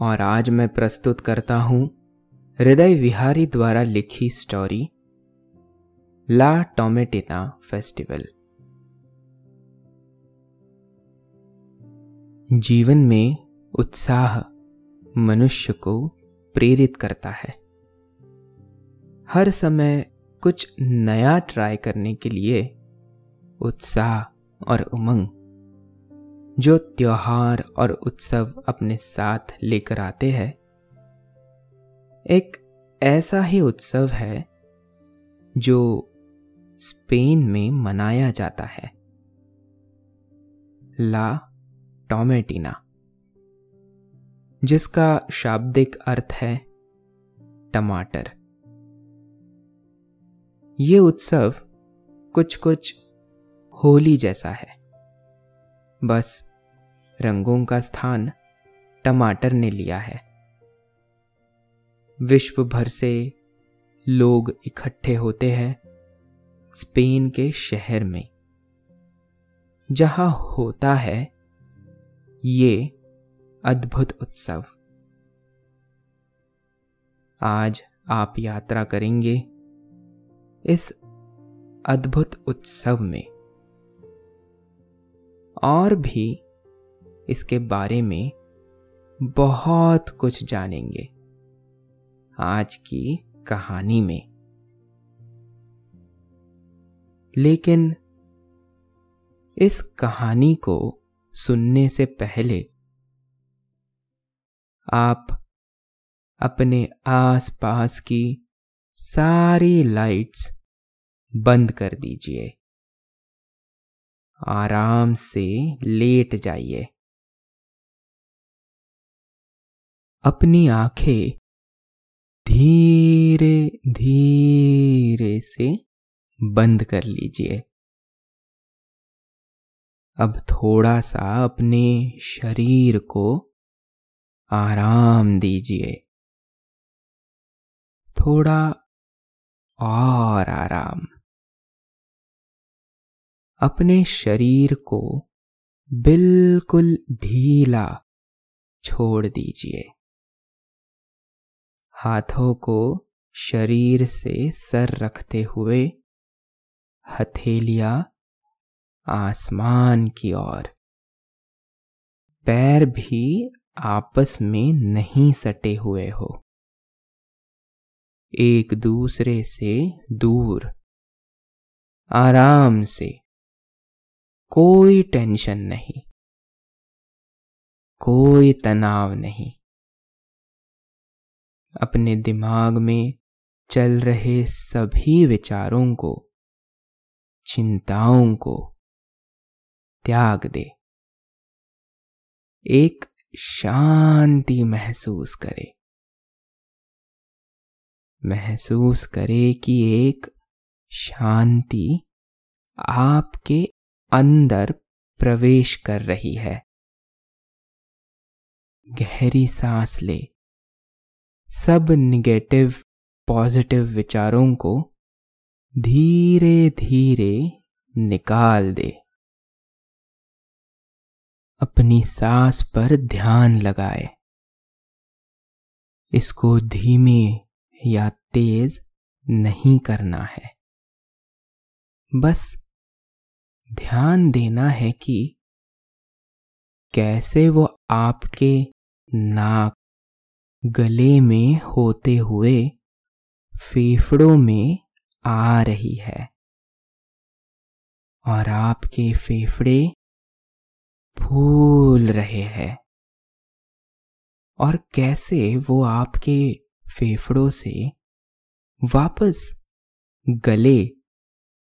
और आज मैं प्रस्तुत करता हूँ हृदय विहारी द्वारा लिखी स्टोरी ला टोमेटिना फेस्टिवल जीवन में उत्साह मनुष्य को प्रेरित करता है। हर समय कुछ नया ट्राई करने के लिए उत्साह और उमंग जो त्योहार और उत्सव अपने साथ लेकर आते हैं। एक ऐसा ही उत्सव है जो स्पेन में मनाया जाता है। ला टोमेटिना, जिसका शाब्दिक अर्थ है टमाटर। ये उत्सव कुछ कुछ होली जैसा है। बस रंगों का स्थान टमाटर ने लिया है। विश्व भर से लोग इकट्ठे होते हैं स्पेन के शहर में। जहाँ होता है ये अद्भुत उत्सव। आज आप यात्रा करेंगे इस अद्भुत उत्सव में। और भी इसके बारे में बहुत कुछ जानेंगे आज की कहानी में। लेकिन इस कहानी को सुनने से पहले आप अपने आसपास की सारी लाइट्स बंद कर दीजिए। आराम से लेट जाइए। अपनी आँखें धीरे धीरे से बंद कर लीजिए। अब थोड़ा सा अपने शरीर को आराम दीजिए। थोड़ा और आराम। अपने शरीर को बिल्कुल ढीला छोड़ दीजिए। हाथों को शरीर से सर रखते हुए हथेलियाँ आसमान की ओर। पैर भी आपस में नहीं सटे हुए हो। एक दूसरे से दूर। आराम से। कोई टेंशन नहीं, कोई तनाव नहीं। अपने दिमाग में चल रहे सभी विचारों को, चिंताओं को त्याग दे। एक शांति महसूस करे। महसूस करे कि एक शांति आपके अंदर प्रवेश कर रही है। गहरी सांस ले। सब निगेटिव पॉजिटिव विचारों को धीरे धीरे निकाल दे। अपनी सांस पर ध्यान लगाए। इसको धीमे या तेज नहीं करना है। बस ध्यान देना है कि कैसे वो आपके नाक, गले में होते हुए फेफड़ों में आ रही है। और आपके फेफड़े फूल रहे हैं। और कैसे वो आपके फेफड़ों से वापस गले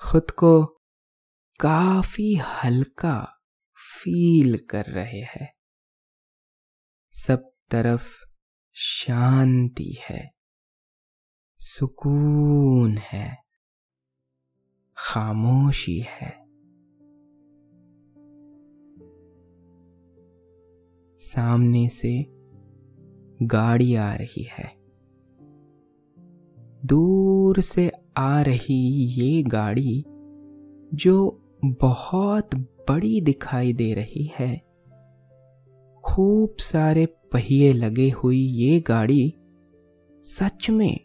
खुद को काफ़ी हल्का फील कर रहे हैं। सब तरफ़ शांति है, सुकून है, खामोशी है। सामने से गाड़ी आ रही है। दूर से आ रही ये गाड़ी जो बहुत बड़ी दिखाई दे रही है। खूब सारे पहिए लगे हुई ये गाड़ी सच में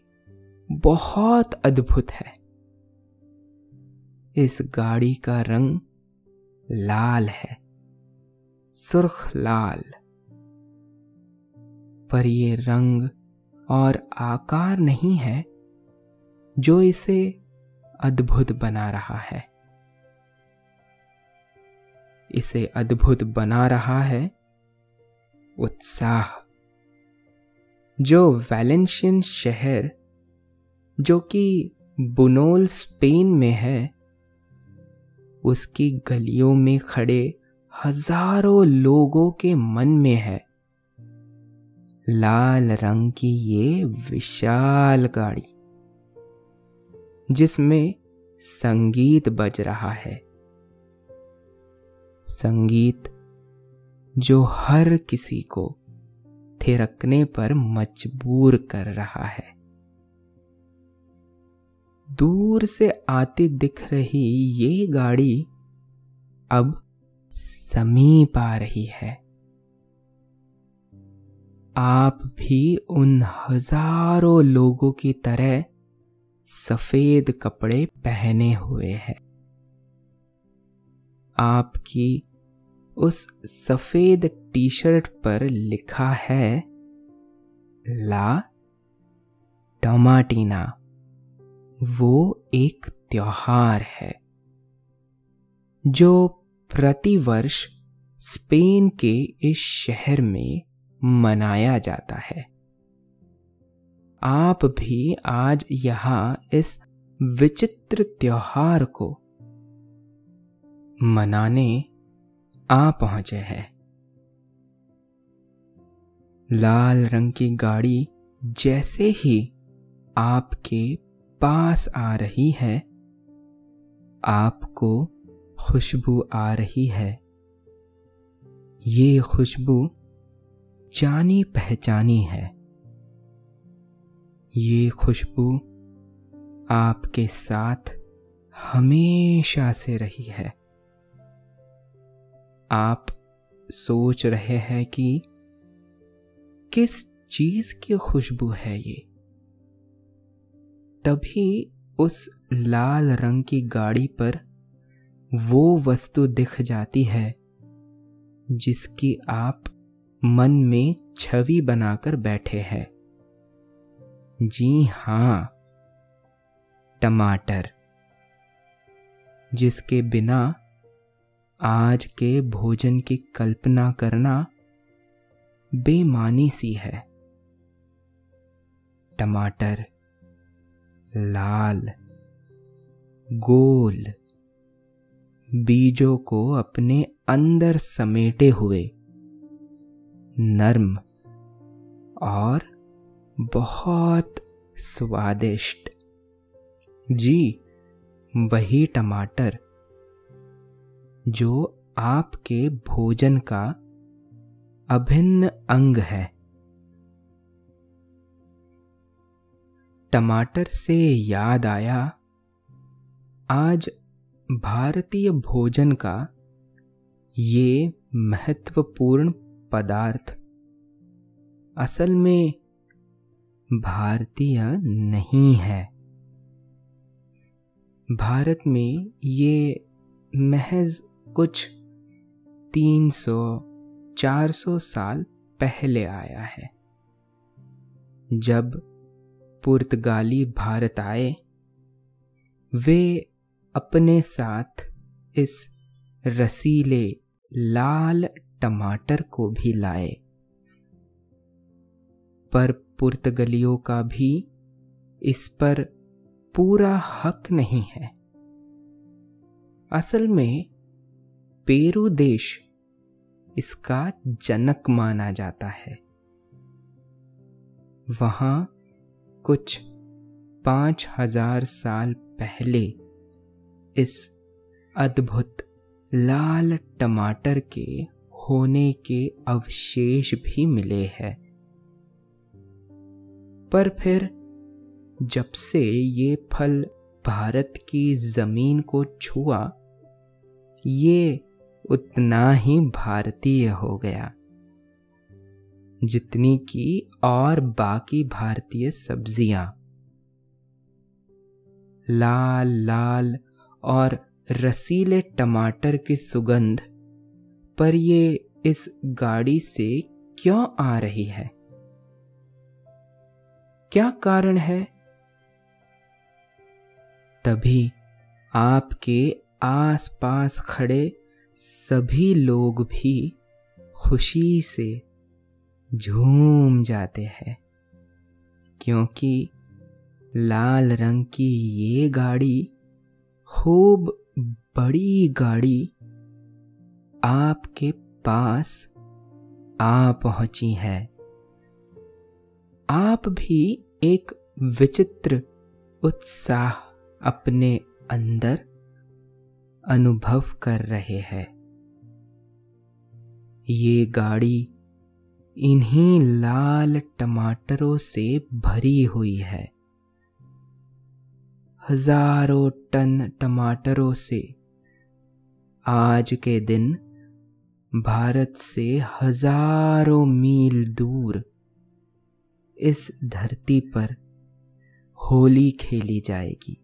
बहुत अद्भुत है। इस गाड़ी का रंग लाल है, सुर्ख लाल। पर ये रंग और आकार नहीं है जो इसे अद्भुत बना रहा है। इसे अद्भुत बना रहा है उत्साह, जो वैलेंशियन शहर, जो कि बुनोल स्पेन में है, उसकी गलियों में खड़े हज़ारों लोगों के मन में है। लाल रंग की ये विशाल गाड़ी जिसमें संगीत बज रहा है। संगीत जो हर किसी को थिरकने पर मजबूर कर रहा है। दूर से आती दिख रही ये गाड़ी अब समीप आ रही है। आप भी उन हज़ारों लोगों की तरह सफ़ेद कपड़े पहने हुए है। आपकी उस सफ़ेद टी शर्ट पर लिखा है, ला टमाटीना वो एक त्योहार है, जो प्रतिवर्ष स्पेन के इस शहर में मनाया जाता है। आप भी आज यहाँ इस विचित्र त्योहार को मनाने आ पहुँचे हैं। लाल रंग की गाड़ी जैसे ही आपके पास आ रही है, आपको खुशबू आ रही है। ये खुशबू जानी पहचानी है। ये खुशबू आपके साथ हमेशा से रही है। आप सोच रहे हैं कि किस चीज़ की खुशबू है ये? तभी उस लाल रंग की गाड़ी पर वो वस्तु दिख जाती है, जिसकी आप मन में छवि बनाकर बैठे हैं। जी हाँ, टमाटर, जिसके बिना आज के भोजन की कल्पना करना बेमानी सी है। टमाटर, लाल, गोल, बीजों को अपने अंदर समेटे हुए, नर्म और बहुत स्वादिष्ट। जी, वही टमाटर, जो आपके भोजन का अभिन्न अंग है। टमाटर से याद आया, आज भारतीय भोजन का ये महत्वपूर्ण पदार्थ। असल में भारतीय नहीं है। भारत में ये महज कुछ 300-400 साल पहले आया है। जब पुर्तगाली भारत आए, वे अपने साथ इस रसीले लाल टमाटर को भी लाए। पर पुर्तगलियों का भी इस पर पूरा हक नहीं है। असल में पेरू देश इसका जनक माना जाता है। वहाँ कुछ पाँच हज़ार साल पहले इस अद्भुत लाल टमाटर के होने के अवशेष भी मिले हैं। पर फिर जब से ये फल भारत की ज़मीन को छुआ, ये उतना ही भारतीय हो गया, जितनी की और बाकी भारतीय सब्ज़ियाँ। लाल लाल और रसीले टमाटर की सुगंध पर ये इस गाड़ी से क्यों आ रही है? क्या कारण है? तभी आपके आसपास खड़े सभी लोग भी खुशी से झूम जाते हैं, क्योंकि लाल रंग की ये गाड़ी खूब बड़ी गाड़ी आपके पास आ पहुँची है। आप भी एक विचित्र उत्साह अपने अंदर अनुभव कर रहे हैं। ये गाड़ी इन्हीं लाल टमाटरों से भरी हुई है। हज़ारों टन टमाटरों से। आज के दिन भारत से हज़ारों मील दूर इस धरती पर होली खेली जाएगी।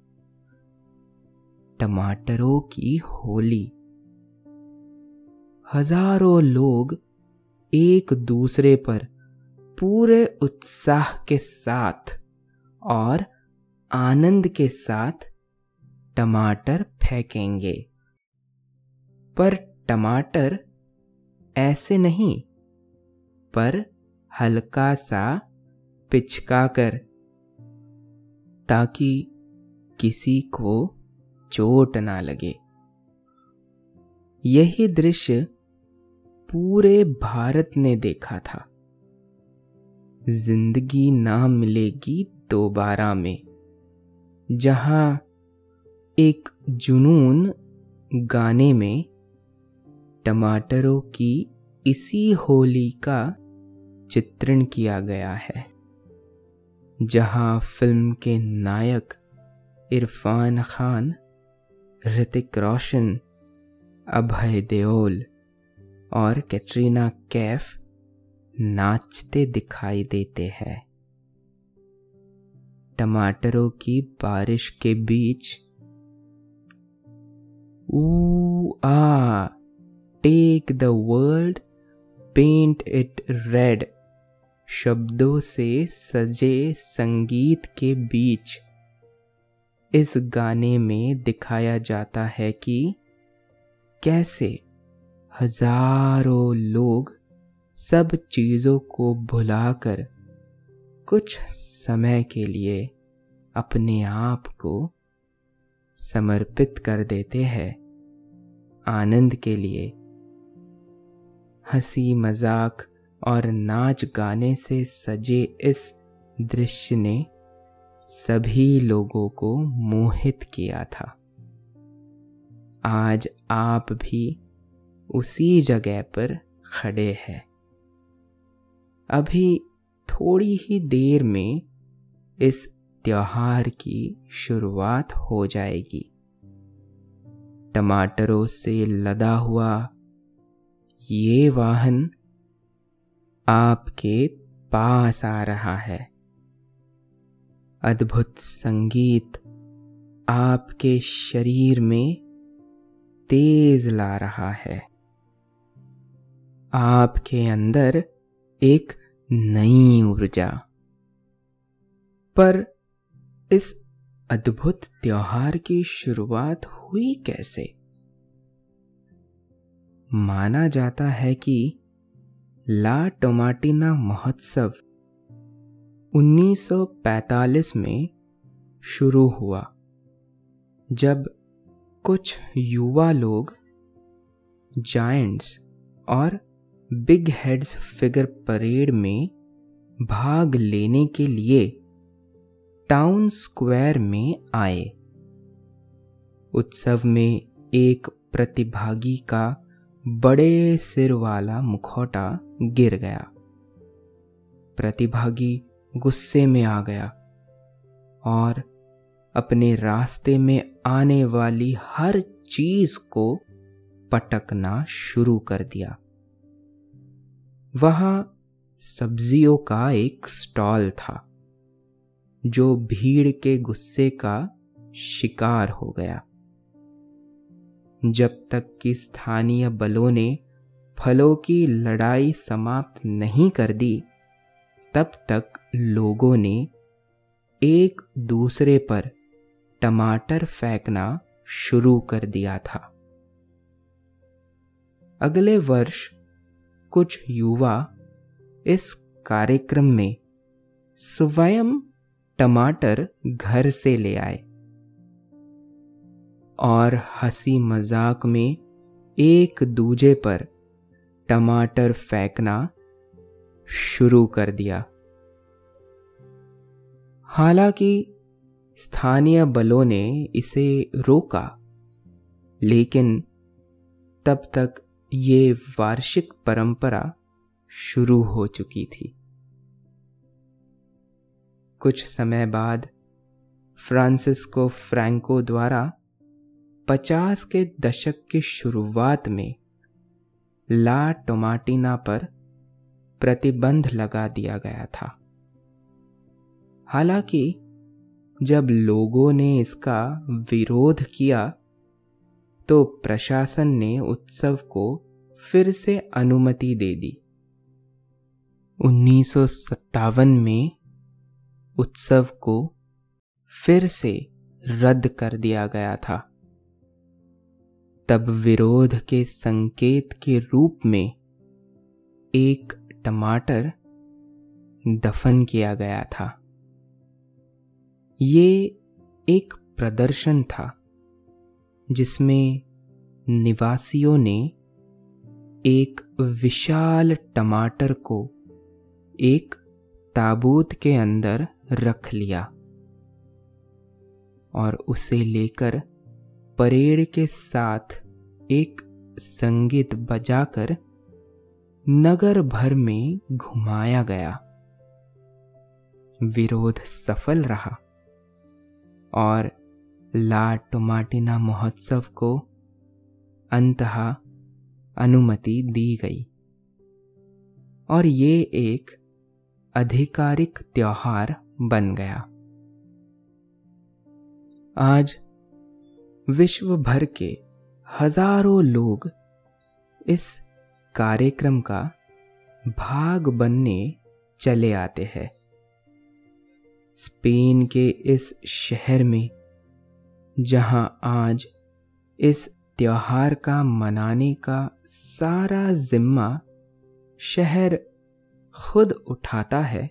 टमाटरों की होली। हज़ारों लोग एक दूसरे पर पूरे उत्साह के साथ और आनंद के साथ टमाटर फेंकेंगे। पर टमाटर ऐसे नहीं, पर हल्का सा पिचका कर ताकि किसी को चोट ना लगे। यही दृश्य पूरे भारत ने देखा था। ज़िंदगी ना मिलेगी दोबारा में, जहाँ एक जुनून गाने में टमाटरों की इसी होली का चित्रण किया गया है। जहाँ फ़िल्म के नायक इरफान खान, ऋतिक रोशन, अभय देओल और कैटरीना कैफ नाचते दिखाई देते हैं। टमाटरों की बारिश के बीच ooh ah take the world, paint it red. शब्दों से सजे संगीत के बीच। इस गाने में दिखाया जाता है कि कैसे हज़ारों लोग सब चीज़ों को भुलाकर कुछ समय के लिए अपने आप को समर्पित कर देते हैं। आनंद के लिए हँसी मज़ाक और नाच गाने से सजे इस दृश्य ने सभी लोगों को मोहित किया था। आज आप भी उसी जगह पर खड़े हैं। अभी थोड़ी ही देर में इस त्योहार की शुरुआत हो जाएगी। टमाटरों से लदा हुआ ये वाहन आपके पास आ रहा है। अद्भुत संगीत आपके शरीर में तेज ला रहा है। आपके अंदर एक नई ऊर्जा। पर इस अद्भुत त्योहार की शुरुआत हुई कैसे? माना जाता है कि ला टोमाटिना महोत्सव 1945 में शुरू हुआ, जब कुछ युवा लोग जायंट्स और बिग हेड्स फिगर परेड में भाग लेने के लिए टाउन स्क्वायर में आए। उत्सव में एक प्रतिभागी का बड़े सिर वाला मुखौटा गिर गया। प्रतिभागी गुस्से में आ गया और अपने रास्ते में आने वाली हर चीज़ को पटकना शुरू कर दिया। वहाँ सब्जियों का एक स्टॉल था, जो भीड़ के गुस्से का शिकार हो गया। जब तक कि स्थानीय बलों ने फलों की लड़ाई समाप्त नहीं कर दी, तब तक लोगों ने एक दूसरे पर टमाटर फेंकना शुरू कर दिया था। अगले वर्ष कुछ युवा इस कार्यक्रम में स्वयं टमाटर घर से ले आए और हँसी मज़ाक में एक दूजे पर टमाटर फेंकना शुरू कर दिया। हालाँकि स्थानीय बलों ने इसे रोका, लेकिन तब तक ये वार्षिक परंपरा शुरू हो चुकी थी। कुछ समय बाद फ्रांसिस्को फ्रैंको द्वारा पचास के दशक की शुरुआत में ला टोमाटिना पर प्रतिबंध लगा दिया गया था। हालाँकि, जब लोगों ने इसका विरोध किया तो प्रशासन ने उत्सव को फिर से अनुमति दे दी। उन्नीस सौ सत्तावन में उत्सव को फिर से रद्द कर दिया गया था। तब विरोध के संकेत के रूप में एक टमाटर दफन किया गया था। ये एक प्रदर्शन था, जिसमें निवासियों ने एक विशाल टमाटर को एक ताबूत के अंदर रख लिया और उसे लेकर परेड के साथ एक संगीत बजाकर नगर भर में घुमाया गया। विरोध सफल रहा और ला टोमाटिना महोत्सव को अंतहा अनुमति दी गई। और ये एक आधिकारिक त्योहार बन गया। आज विश्व भर के हज़ारों लोग इस कार्यक्रम का भाग बनने चले आते हैं। स्पेन के इस शहर में, जहाँ आज इस त्योहार का मनाने का सारा जिम्मा शहर खुद उठाता है,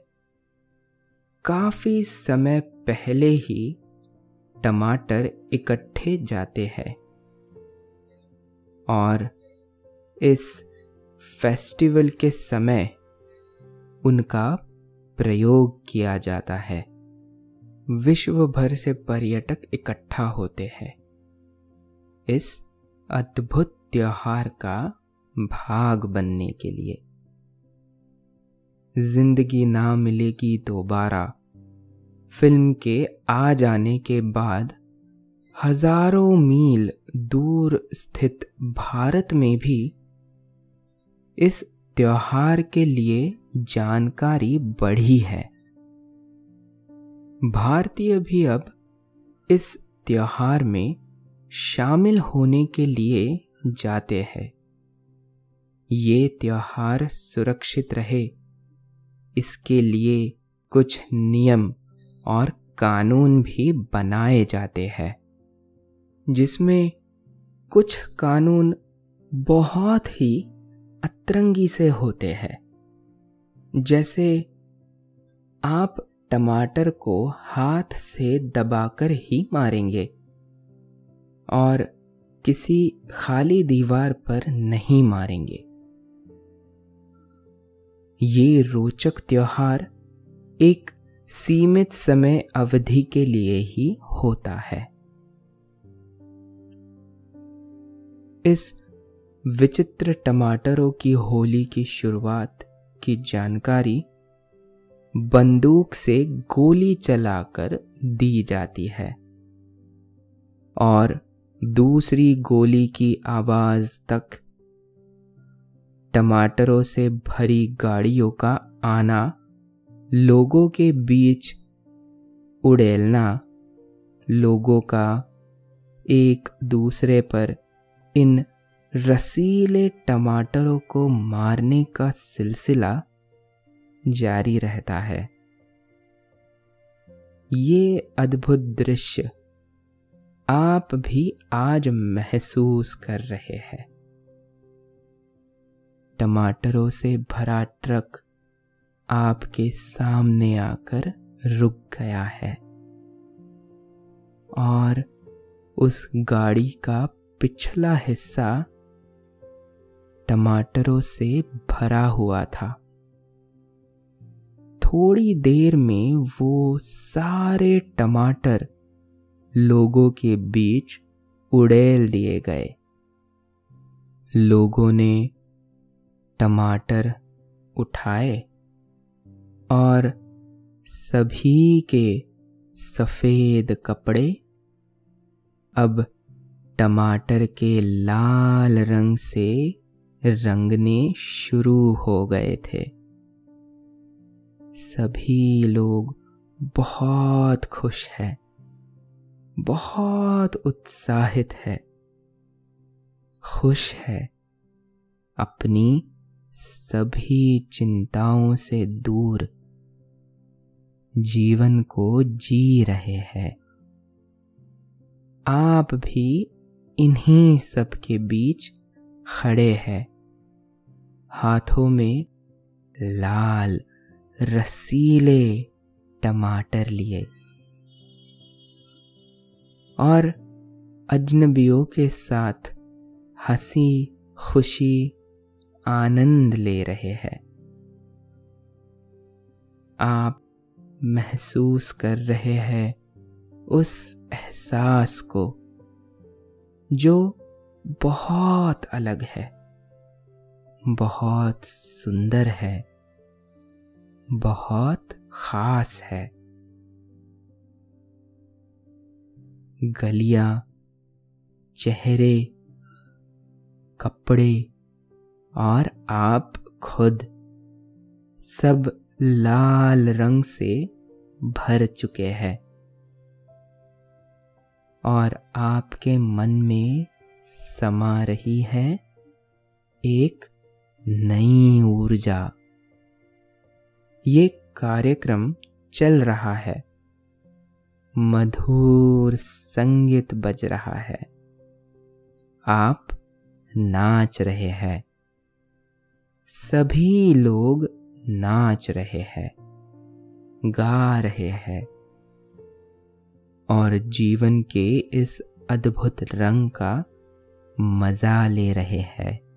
काफ़ी समय पहले ही टमाटर इकट्ठे जाते हैं। और इस फेस्टिवल के समय उनका प्रयोग किया जाता है। विश्व भर से पर्यटक इकट्ठा होते हैं। इस अद्भुत त्योहार का भाग बनने के लिए। ज़िंदगी ना मिलेगी दोबारा। फ़िल्म के आ जाने के बाद हज़ारों मील दूर स्थित भारत में भी इस त्योहार के लिए जानकारी बढ़ी है। भारतीय भी अब इस त्योहार में शामिल होने के लिए जाते हैं। ये त्योहार सुरक्षित रहे, इसके लिए कुछ नियम और कानून भी बनाए जाते हैं, जिसमें कुछ कानून बहुत ही अतरंगी से होते हैं। जैसे आप टमाटर को हाथ से दबाकर ही मारेंगे और किसी खाली दीवार पर नहीं मारेंगे। ये रोचक त्योहार एक सीमित समय अवधि के लिए ही होता है। इस विचित्र टमाटरों की होली की शुरुआत की जानकारी बंदूक से गोली चलाकर दी जाती है और दूसरी गोली की आवाज़ तक टमाटरों से भरी गाड़ियों का आना लोगों के बीच उड़ेलना, लोगों का एक दूसरे पर इन रसीले टमाटरों को मारने का सिलसिला जारी रहता है। ये अद्भुत दृश्य आप भी आज महसूस कर रहे हैं। टमाटरों से भरा ट्रक आपके सामने आकर रुक गया है और उस गाड़ी का पिछला हिस्सा टमाटरों से भरा हुआ था। थोड़ी देर में वो सारे टमाटर लोगों के बीच उड़ेल दिए गए। लोगों ने टमाटर उठाए और सभी के सफ़ेद कपड़े। अब टमाटर के लाल रंग से रंगने शुरू हो गए थे। सभी लोग बहुत खुश हैं, बहुत उत्साहित है, खुश है। अपनी सभी चिंताओं से दूर जीवन को जी रहे हैं। आप भी इन्हीं सब के बीच खड़े हैं। हाथों में लाल रसीले टमाटर लिए। और अजनबियों के साथ हँसी खुशी आनंद ले रहे हैं। आप महसूस कर रहे हैं उस एहसास को, जो बहुत अलग है, बहुत सुंदर है, बहुत खास है। गलियाँ, चेहरे, कपड़े और आप खुद, सब लाल रंग से भर चुके हैं। और आपके मन में समा रही है एक नई ऊर्जा। ये कार्यक्रम चल रहा है। मधुर संगीत बज रहा है। आप नाच रहे हैं। सभी लोग नाच रहे हैं, गा रहे हैं, और जीवन के इस अद्भुत रंग का मज़ा ले रहे हैं।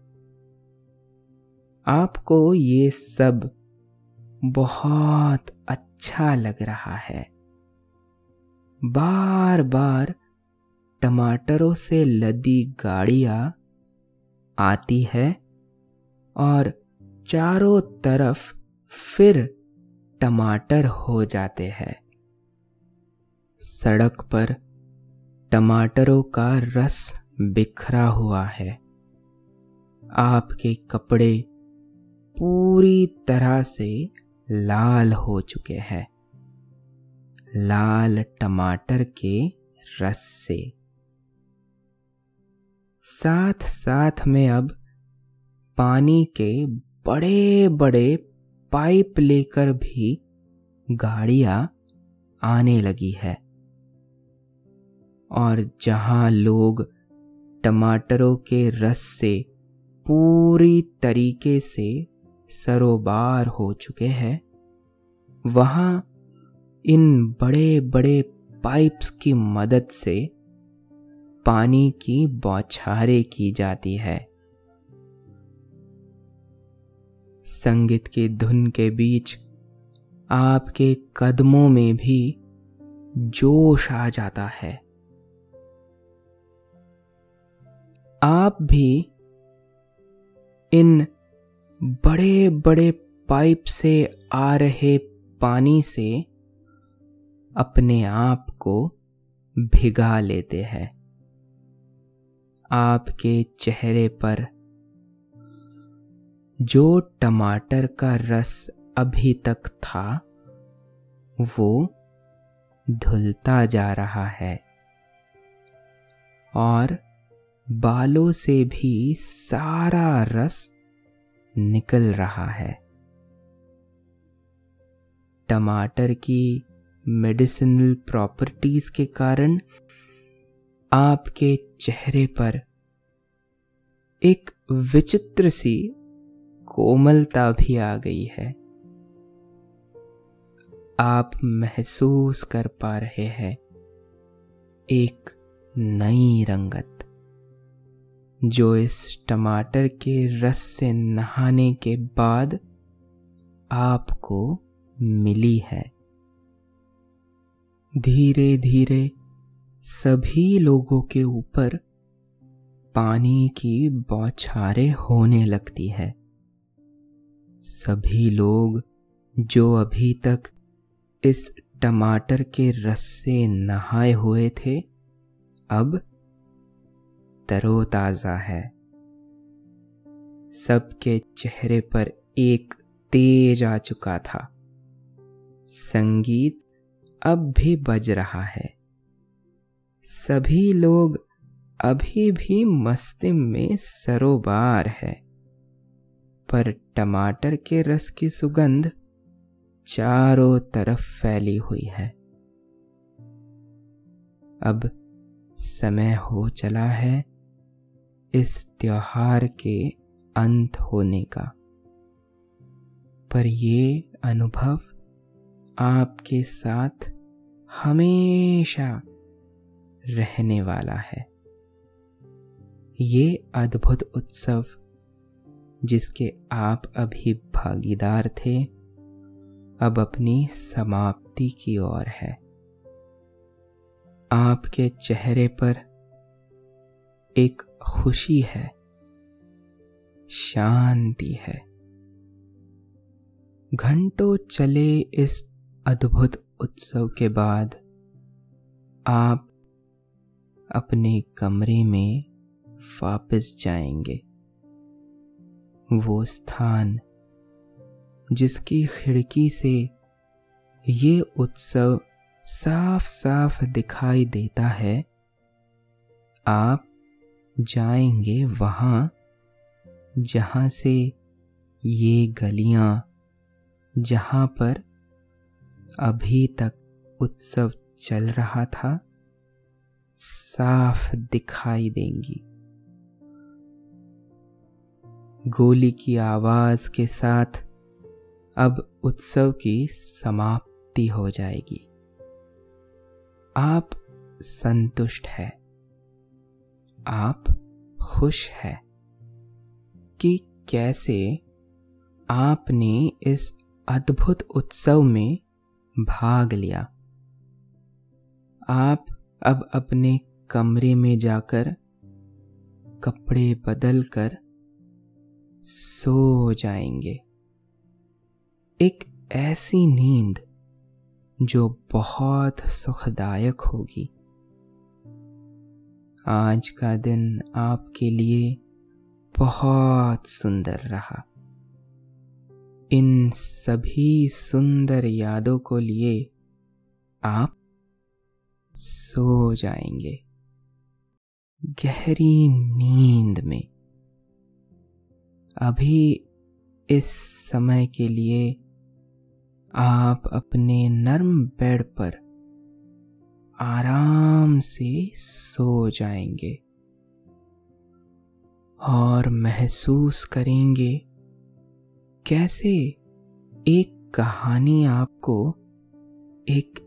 आपको ये सब बहुत अच्छा लग रहा है। बार बार टमाटरों से लदी गाड़ियाँ आती है और चारों तरफ़ फिर टमाटर हो जाते हैं। सड़क पर टमाटरों का रस बिखरा हुआ है। आपके कपड़े पूरी तरह से लाल हो चुके हैं। लाल टमाटर के रस से। साथ साथ में अब पानी के बड़े बड़े पाइप लेकर भी गाड़ियाँ आने लगी है। और जहाँ लोग टमाटरों के रस से पूरी तरीके से सरोबार हो चुके हैं, वहाँ इन बड़े बड़े पाइप्स की मदद से पानी की बौछारें की जाती है। संगीत की धुन के बीच आपके कदमों में भी जोश आ जाता है। आप भी इन बड़े बड़े पाइप से आ रहे पानी से अपने आप को भिगा लेते हैं। आपके चेहरे पर जो टमाटर का रस अभी तक था, वो धुलता जा रहा है। और बालों से भी सारा रस निकल रहा है। टमाटर की मेडिसिनल प्रॉपर्टीज़ के कारण आपके चेहरे पर एक विचित्र सी कोमलता भी आ गई है। आप महसूस कर पा रहे हैं एक नई रंगत, जो इस टमाटर के रस से नहाने के बाद आपको मिली है। धीरे धीरे सभी लोगों के ऊपर पानी की बौछारें होने लगती है। सभी लोग जो अभी तक इस टमाटर के रस से नहाए हुए थे, अब तरोताजा है। सबके चेहरे पर एक तेज आ चुका था। संगीत अब भी बज रहा है। सभी लोग अभी भी मस्ती में सरोबार है। पर टमाटर के रस की सुगंध चारों तरफ़ फैली हुई है। अब समय हो चला है इस त्योहार के अंत होने का। पर ये अनुभव आपके साथ हमेशा रहने वाला है। ये अद्भुत उत्सव जिसके आप अभी भागीदार थे, अब अपनी समाप्ति की ओर है। आपके चेहरे पर एक खुशी है, शांति है। घंटों चले इस अद्भुत उत्सव के बाद आप अपने कमरे में वापस जाएँगे। वो स्थान जिसकी खिड़की से ये उत्सव साफ़ साफ़ दिखाई देता है, आप जाएँगे वहाँ जहाँ से ये गलियाँ, जहाँ पर अभी तक उत्सव चल रहा था, साफ़ दिखाई देंगी। गोली की आवाज़ के साथ अब उत्सव की समाप्ति हो जाएगी। आप संतुष्ट है। आप खुश है कि कैसे आपने इस अद्भुत उत्सव में भाग लिया। आप अब अपने कमरे में जाकर कपड़े बदलकर सो जाएँगे। एक ऐसी नींद जो बहुत सुखदायक होगी। आज का दिन आपके लिए बहुत सुंदर रहा। इन सभी सुंदर यादों को लिए आप सो जाएँगे। गहरी नींद में अभी इस समय के लिए आप अपने नर्म बेड पर आराम से सो जाएँगे और महसूस करेंगे कैसे एक कहानी आपको एक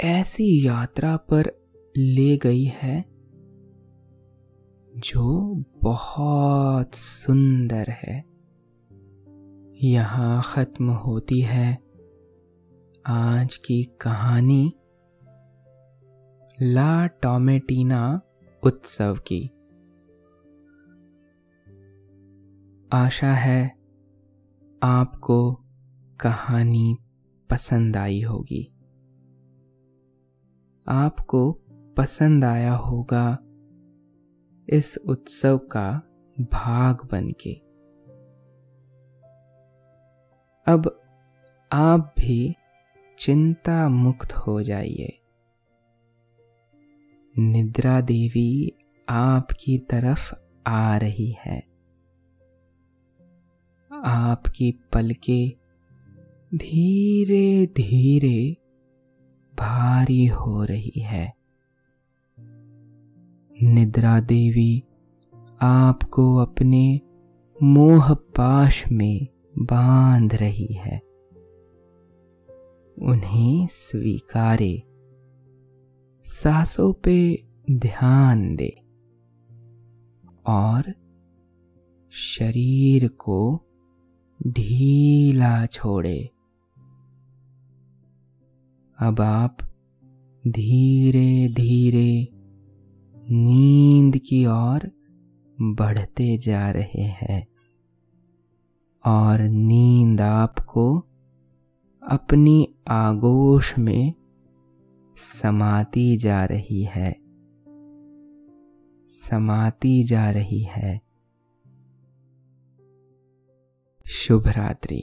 ऐसी यात्रा पर ले गई है जो बहुत सुंदर है। यहाँ ख़त्म होती है आज की कहानी ला टोमेटीना उत्सव की। आशा है आपको कहानी पसंद आई होगी। आपको पसंद आया होगा इस उत्सव का भाग बनके। अब आप भी चिंता मुक्त हो जाइए। निद्रा देवी आपकी तरफ़ आ रही है। आपकी पलके धीरे धीरे भारी हो रही है। निद्रा देवी, आपको अपने मोह पाश में बाँध रही है। उन्हें स्वीकारे, सांसों पे ध्यान दे और शरीर को ढीला छोड़े। अब आप धीरे धीरे नींद की ओर बढ़ते जा रहे हैं और नींद आपको अपनी आगोश में समाती जा रही है, समाती जा रही है। शुभ रात्रि।